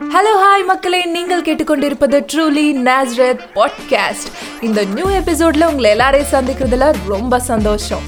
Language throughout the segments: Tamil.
ஹலோ ஹாய் மக்களே. நீங்கள் கேட்டுக்கொண்டிருப்பது ட்ரூலி நேஸ்ரத் பாட்காஸ்ட் இந்த நியூ எபிசோட்ல உங்களை எல்லாரையும் சந்திக்கிறதுல ரொம்ப சந்தோஷம்.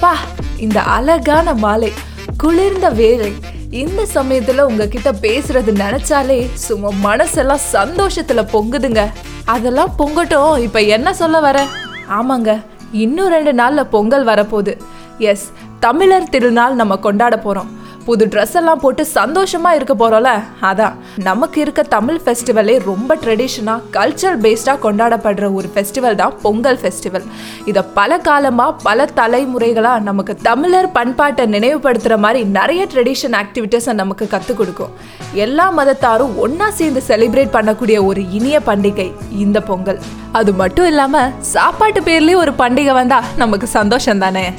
பா இந்த அழகான மாலை குளிர்ந்த வேலை இந்த சமயத்துல உங்ககிட்ட பேசுறது நினைச்சாலே சும்மா மனசெல்லாம் சந்தோஷத்துல பொங்குதுங்க. அதெல்லாம் பொங்கட்டும் இப்ப என்ன சொல்ல வர? ஆமாங்க இன்னும் ரெண்டு நாள்ல பொங்கல் வரப்போகுது. எஸ் தமிழர் திருநாள் நம்ம கொண்டாட போறோம். புது ட்ரெஸ் எல்லாம் போட்டு சந்தோஷமா இருக்க போறோம்ல? அதான். நமக்கு இருக்க தமிழ் ஃபெஸ்டிவலே ரொம்ப ட்ரெடிஷனா கல்ச்சர் பேஸ்டா கொண்டாடப்படுற ஒரு ஃபெஸ்டிவல் தான் பொங்கல் ஃபெஸ்டிவல் இதை பல காலமா பல தலைமுறைகளா நமக்கு தமிழர் பண்பாட்டை நினைவுபடுத்துற மாதிரி நிறைய ட்ரெடிஷன் ஆக்டிவிட்டீஸை நமக்கு கற்றுக் கொடுக்கும். எல்லா மதத்தாரும் ஒன்றா சேர்ந்து செலிப்ரேட் பண்ணக்கூடிய ஒரு இனிய பண்டிகை இந்த பொங்கல். அது மட்டும் இல்லாம சாப்பாட்டு பேர்லயே ஒரு பண்டிகை வந்தா நமக்கு சந்தோஷம் தானே?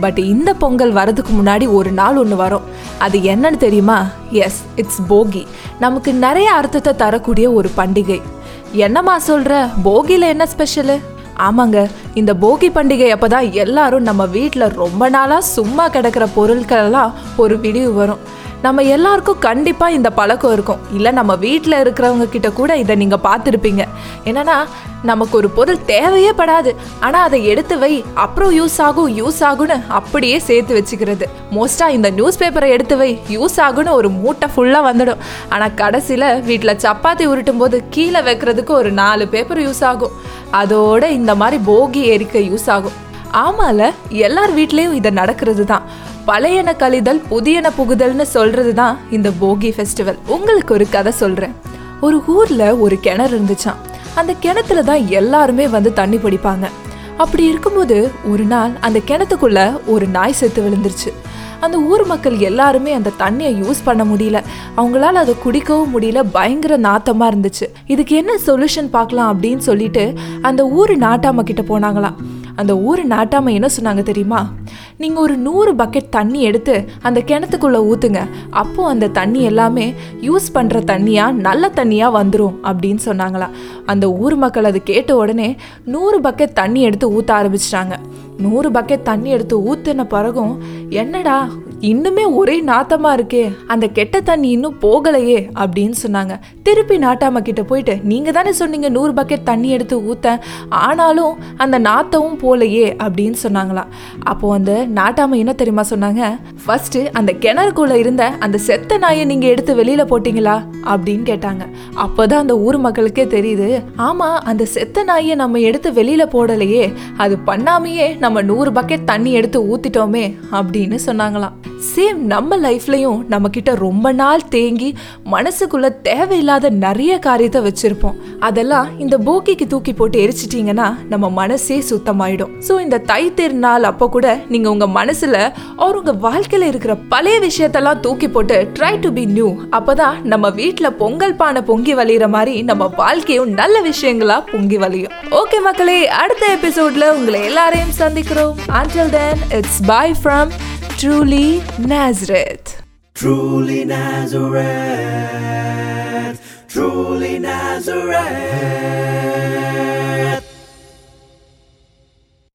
பட் இந்த பொங்கல் வரதுக்கு முன்னாடி ஒரு நாள் ஒன்று வரும். அது என்னன்னு தெரியுமா? எஸ் இட்ஸ் போகி. நமக்கு நிறைய அர்த்தத்தை தரக்கூடிய ஒரு பண்டிகை. என்னம்மா சொல்கிற போகியில் என்ன ஸ்பெஷலு ஆமாங்க இந்த போகி பண்டிகை அப்போ தான் எல்லாரும் நம்ம வீட்டில் ரொம்ப நாளாக சும்மா கிடக்கிற பொருட்களெல்லாம் ஒரு விடிவு வரும். நம்ம எல்லாருக்கும் கண்டிப்பாக இந்த பழக்கம் இருக்கும். இல்லை நம்ம வீட்டில் இருக்கிறவங்க கிட்ட கூட இதை நீங்கள் பார்த்துருப்பீங்க. என்னென்னா நமக்கு ஒரு பொருள் தேவையே படாது. ஆனால் அதை எடுத்து வை. அப்புறம் யூஸ் ஆகும் யூஸ் ஆகும்னு அப்படியே சேர்த்து வச்சுக்கிறது. மோஸ்ட்டாக இந்த நியூஸ் பேப்பரை எடுத்து வை. யூஸ் ஆகும்னு ஒரு மூட்டை ஃபுல்லாக வந்துடும். ஆனால் கடைசியில் வீட்டில் சப்பாத்தி உருட்டும் போது கீழே வைக்கிறதுக்கு ஒரு நாலு பேப்பர் யூஸ் ஆகும். அதோட இந்த மாதிரி போகி எரிக்க யூஸ் ஆகும். ஆமால எல்லார் வீட்லேயும் இது நடக்கிறது தான் பழையன கழிதல் புதியன புகுதல்னு சொல்றது தான் இந்த போகி ஃபெஸ்டிவல் உங்களுக்கு ஒரு கதை சொல்றேன். ஒரு ஊர்ல ஒரு கிணறு இருந்துச்சாம். அந்த கிணத்துல தான் எல்லாருமே வந்து தண்ணி பிடிப்பாங்க. அப்படி இருக்கும்போது ஒரு நாள் அந்த கிணத்துக்குள்ள ஒரு நாய் செத்து விழுந்துருச்சு. அந்த ஊர் மக்கள் எல்லாருமே அந்த தண்ணியை யூஸ் பண்ண முடியல. அவங்களால அதை குடிக்கவும் முடியல. பயங்கர நாத்தமா இருந்துச்சு. இதுக்கு என்ன சொல்யூஷன் பார்க்கலாம் அப்படின்னு சொல்லிட்டு அந்த ஊர் நாட்டாம கிட்ட போனாங்களாம். அந்த ஊர் நாட்டாமை என்ன சொன்னாங்க தெரியுமா? நீங்கள் ஒரு நூறு பக்கெட் தண்ணி எடுத்து அந்த கிணத்துக்குள்ளே ஊற்றுங்க அப்போது அந்த தண்ணி எல்லாமே யூஸ் பண்ணுற தண்ணியாக நல்ல தண்ணியாக வந்துடும் அப்படின்னு சொன்னாங்களாம் அந்த ஊர் மக்கள் அது கேட்ட உடனே நூறு பக்கெட் தண்ணி எடுத்து ஊற்ற ஆரம்பிச்சிட்டாங்க. நூறு பக்கெட் தண்ணி எடுத்து ஊற்றின பிறகும் என்னடா இன்னுமே ஒரே நாத்தமா இருக்கே. அந்த கெட்ட தண்ணி இன்னும் போகலையே அப்படின்னு சொன்னாங்க. திருப்பி நாட்டாம கிட்ட போயிட்டு நீங்க தானே சொன்னீங்க நூறு பக்கெட் தண்ணி எடுத்து ஊத்த ஆனாலும் அந்த நாத்தமும் போலையே அப்படின்னு சொன்னாங்களாம் அப்போ அந்த நாட்டாம என்ன தெரியுமா சொன்னாங்க? ஃபர்ஸ்ட் அந்த கிணறுக்குள்ள இருந்த அந்த செத்த நாயை நீங்க எடுத்து வெளியில போட்டீங்களா? அப்படின்னு கேட்டாங்க. அப்போதான் அந்த ஊர் மக்களுக்கே தெரியுது. ஆமா அந்த செத்த நாயை நம்ம எடுத்து வெளியில போடலையே அது பண்ணாமையே நம்ம நூறு பக்கெட் தண்ணி எடுத்து ஊத்திட்டோமே அப்படின்னு சொன்னாங்களாம். சேம் நம்ம லைஃப்லயும் நம்ம கிட்ட ரொம்ப நாள் தேங்கி மனசுக்குள்ள தேவையில்லாத நிறைய காரியத்தை வச்சிருப்போம். அதெல்லாம் இந்த போக்கிக்கு தூக்கி போட்டு எரிச்சிட்டீங்கன்னா நம்ம மனசே சுத்தமாயிடும். ஸோ இந்த தை திருநாள் அப்போ கூட நீங்க உங்க மனசுல அவர் உங்க வாழ்க்கையில இருக்கிற பழைய விஷயத்தெல்லாம் தூக்கி போட்டு ட்ரை டு பி நியூ அப்பதான் நம்ம வீட்டில் பொங்கல் பானை பொங்கி வழியிற மாதிரி நம்ம வாழ்க்கையும் நல்ல விஷயங்களா பொங்கி வழியும். ஓகே மக்களே அடுத்த எபிசோட்ல உங்களை எல்லாரையும் சந்திக்கிறோம். Until then it's bye from truly Truly Nazareth, truly Nazareth.